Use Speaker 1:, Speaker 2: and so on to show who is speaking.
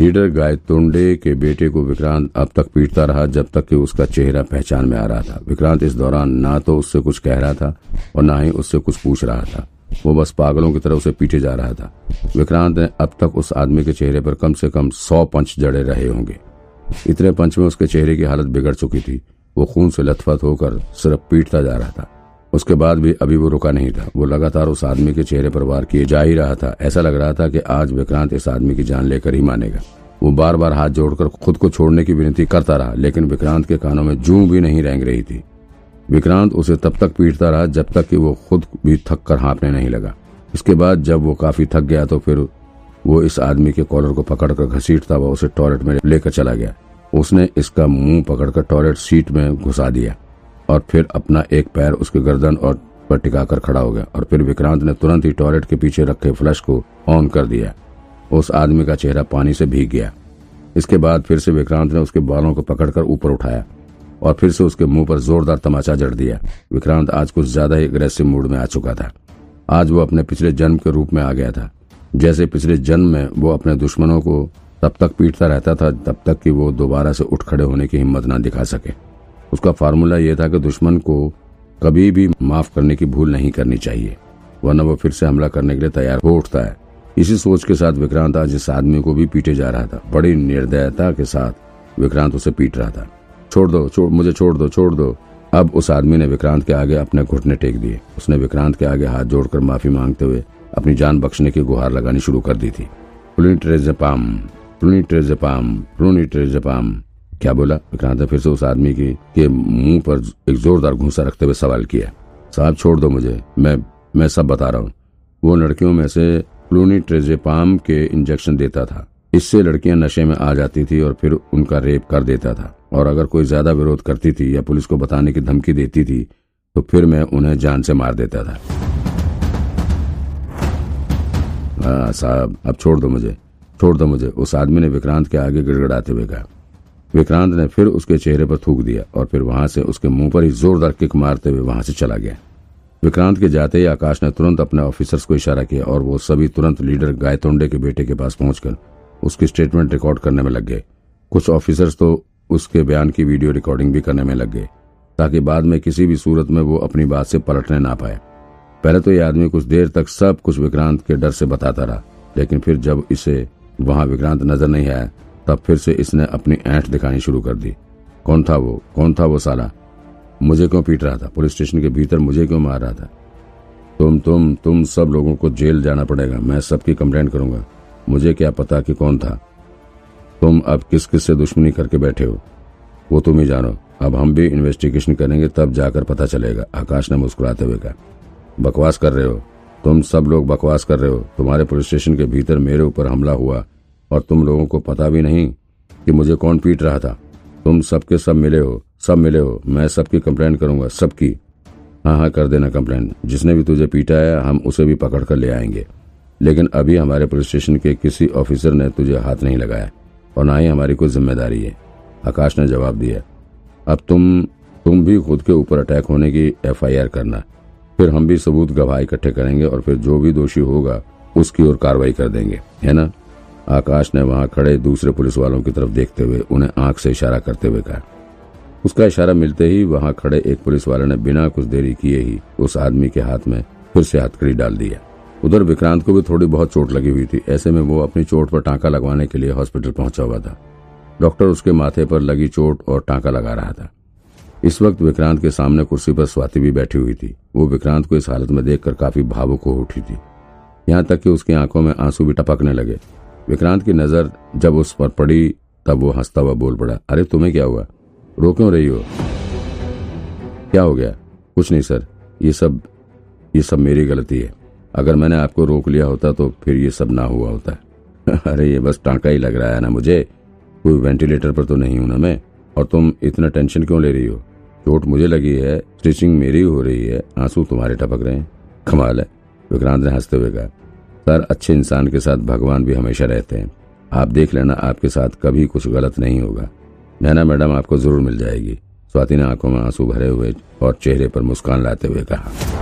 Speaker 1: Leader Gaitonde के बेटे को विक्रांत अब तक पीटता रहा, जब तक कि उसका चेहरा पहचान में आ रहा था। विक्रांत इस दौरान ना तो उससे कुछ कह रहा था और ना ही उससे कुछ पूछ रहा था। वो बस पागलों की तरह उसे पीटे जा रहा था। विक्रांत ने अब तक उस आदमी के चेहरे पर कम से कम सौ पंच जड़े रहे होंगे। इतने पंच में उसके चेहरे की हालत बिगड़ चुकी थी। वो खून से लथपथ होकर सिर्फ़ पीटता जा रहा था। उसके बाद भी अभी वो रुका नहीं था। वो लगातार उस आदमी के चेहरे पर वार किए जा ही रहा था। ऐसा लग रहा था कि आज विक्रांत इस आदमी की जान लेकर ही मानेगा। वो बार बार हाथ जोड़कर खुद को छोड़ने की विनती करता रहा, लेकिन विक्रांत के कानों में जू भी नहीं रेंग रही थी। विक्रांत उसे तब तक पीटता रहा जब तक कि वो खुद भी थक कर हाँपने नहीं लगा। इसके बाद जब वो काफ़ी थक गया तो फिर वो इस आदमी के कॉलर को पकड़कर घसीटता हुआ उसे टॉयलेट में लेकर चला गया। उसने इसका मुँह पकड़कर टॉयलेट सीट में घुसा दिया। और फिर अपना एक पैर उसके गर्दन और पर टिकाकर खड़ा हो गया और फिर विक्रांत ने तुरंत ही टॉयलेट के पीछे रखे फ्लश को ऑन कर दिया। उस आदमी का चेहरा पानी से भीग गया। इसके बाद फिर से विक्रांत ने उसके बालों को पकड़कर ऊपर उठाया और फिर से उसके मुँह पर जोरदार तमाचा जड़ दिया। विक्रांत आज कुछ ज़्यादा ही अग्रेसिव मूड में आ चुका था। आज वो अपने पिछले जन्म के रूप में आ गया था। जैसे पिछले जन्म में वो अपने दुश्मनों को तब तक पीटता रहता था, तब तक कि वो दोबारा से उठ खड़े होने की हिम्मत न दिखा सके। उसका फार्मूला यह था कि दुश्मन को कभी भी माफ़ करने की भूल नहीं करनी चाहिए, वरना वो फिर से हमला करने के लिए तैयार हो उठता है। इसी सोच के साथ विक्रांत आज इस आदमी को भी पीटे जा रहा था। बड़ी निर्दयता के साथ विक्रांत उसे पीट रहा था। छोड़ दो, छोड़, मुझे छोड़ दो छोड़ दो। अब उस आदमी ने विक्रांत के आगे अपने घुटने टेक दिए। उसने विक्रांत के आगे हाथ जोड़कर माफ़ी मांगते हुए अपनी जान बख्शने की गुहार लगानी शुरू कर दी थी। क्या बोला? विक्रांत ने फिर से उस आदमी की, के मुँह पर एक जोरदार घूसा रखते हुए सवाल किया। साहब, छोड़ दो मुझे। मैं मैं सब बता रहा हूँ। वो लड़कियों में से प्लूनी ट्रेजेपाम के इंजेक्शन देता था। इससे लड़कियाँ नशे में आ जाती थी और फिर उनका रेप कर देता था। और अगर कोई ज़्यादा विरोध करती थी या पुलिस को बताने की धमकी देती थी तो फिर मैं उन्हें जान से मार देता था। साहब, अब छोड़ दो मुझे। छोड़ दो मुझे। उस आदमी ने विक्रांत के आगे गिड़गड़ाते हुए कहा। विक्रांत ने फिर उसके चेहरे पर थूक दिया और फिर वहाँ से उसके मुँह पर ही जोरदार किक मारते हुए वहाँ से चला गया। विक्रांत के जाते ही आकाश ने तुरंत अपने ऑफिसर्स को इशारा किया और वो सभी तुरंत लीडर गायतोंडे के बेटे के पास पहुंचकर उसकी स्टेटमेंट रिकॉर्ड करने में लग गए। कुछ ऑफिसर्स तो उसके बयान की वीडियो रिकॉर्डिंग भी करने में लग गए, ताकि बाद में किसी भी सूरत में वो अपनी बात से पलटने ना पाए। पहले तो ये आदमी कुछ देर तक सब कुछ विक्रांत के डर से बताता रहा, लेकिन फिर जब इसे वहाँ विक्रांत नज़र नहीं आया तब फिर से इसने अपनी ऐंठ दिखानी शुरू कर दी। कौन था वो? कौन था वो साला? मुझे क्यों पीट रहा था? पुलिस स्टेशन के भीतर मुझे क्यों मार रहा था? तुम तुम तुम सब लोगों को जेल जाना पड़ेगा। मैं सबकी कंप्लेंट करूँगा। मुझे क्या पता कि कौन था? तुम अब किस किस से दुश्मनी करके बैठे हो? वो तुम ही जानो। अब हम भी इन्वेस्टिगेशन करेंगे, तब जाकर पता चलेगा। आकाश ने मुस्कुराते हुए कहा, बकवास कर रहे हो? तुम सब लोग बकवास कर रहे हो? तुम्हारे पुलिस स्टेशन के भीतर मेरे ऊपर हमला हुआ। और तुम लोगों को पता भी नहीं कि मुझे कौन पीट रहा था। तुम सबके सब मिले हो, सब मिले हो। मैं सबकी कंप्लेंट करूँगा, सबकी। हाँ हाँ कर देना कंप्लेंट। जिसने भी तुझे पीटा है, हम उसे भी पकड़ कर ले आएँगे। लेकिन अभी हमारे पुलिस स्टेशन के किसी ऑफिसर ने तुझे हाथ नहीं लगाया, और ना ही हमारी कोई ज़िम्मेदारी है। आकाश ने जवाब दिया, अब तुम तुम भी खुद के ऊपर अटैक होने की एफआईआर करना। फिर हम भी सबूत गवाह इकट्ठे करेंगे और फिर जो भी दोषी होगा, उसकी ओर कार्रवाई कर देंगे। है ना? आकाश ने वहाँ खड़े दूसरे पुलिस वालों की तरफ़ देखते हुए उन्हें आँख से इशारा करते हुए कहा। उसका इशारा मिलते ही वहाँ खड़े एक पुलिस वाले ने बिना कुछ देरी किए ही उस आदमी के हाथ में फिर से हथकड़ी डाल दिया। उधर विक्रांत को भी थोड़ी बहुत चोट लगी हुई थी, ऐसे में वो अपनी चोट पर टांका लगवाने के लिए हॉस्पिटल पहुँचा हुआ था। डॉक्टर उसके माथे पर लगी चोट और टांका लगा रहा था। इस वक्त विक्रांत के सामने कुर्सी पर स्वाति भी बैठी हुई थी। वो विक्रांत को इस हालत में देखकर काफ़ी भावुक हो उठी थी। यहाँ तक कि उसकी आँखों में आँसू भी टपकने लगे। विक्रांत की नज़र जब उस पर पड़ी, तब वो हंसता हुआ बोल पड़ा, अरे, तुम्हें क्या हुआ? रो क्यों रही हो? क्या हो गया? कुछ नहीं, सर। ये सब ये सब मेरी गलती है। अगर मैंने आपको रोक लिया होता तो फिर ये सब ना हुआ होता। अरे, ये बस टांका ही लग रहा है ना मुझे। कोई वेंटिलेटर पर तो नहीं हूँ ना मैं। और तुम इतना टेंशन क्यों ले रही हो? चोट मुझे लगी है स्टिचिंग मेरी हो रही है, आँसू तुम्हारे टपक रहे हैं। कमाल है। विक्रांत ने हँसते हुए कहा सर अच्छे इंसान के साथ भगवान भी हमेशा रहते हैं। आप देख लेना, आपके साथ कभी कुछ गलत नहीं होगा। नैना मैडम आपको ज़रूर मिल जाएगी। स्वाति ने आँखों में आँसू भरे हुए और चेहरे पर मुस्कान लाते हुए कहा।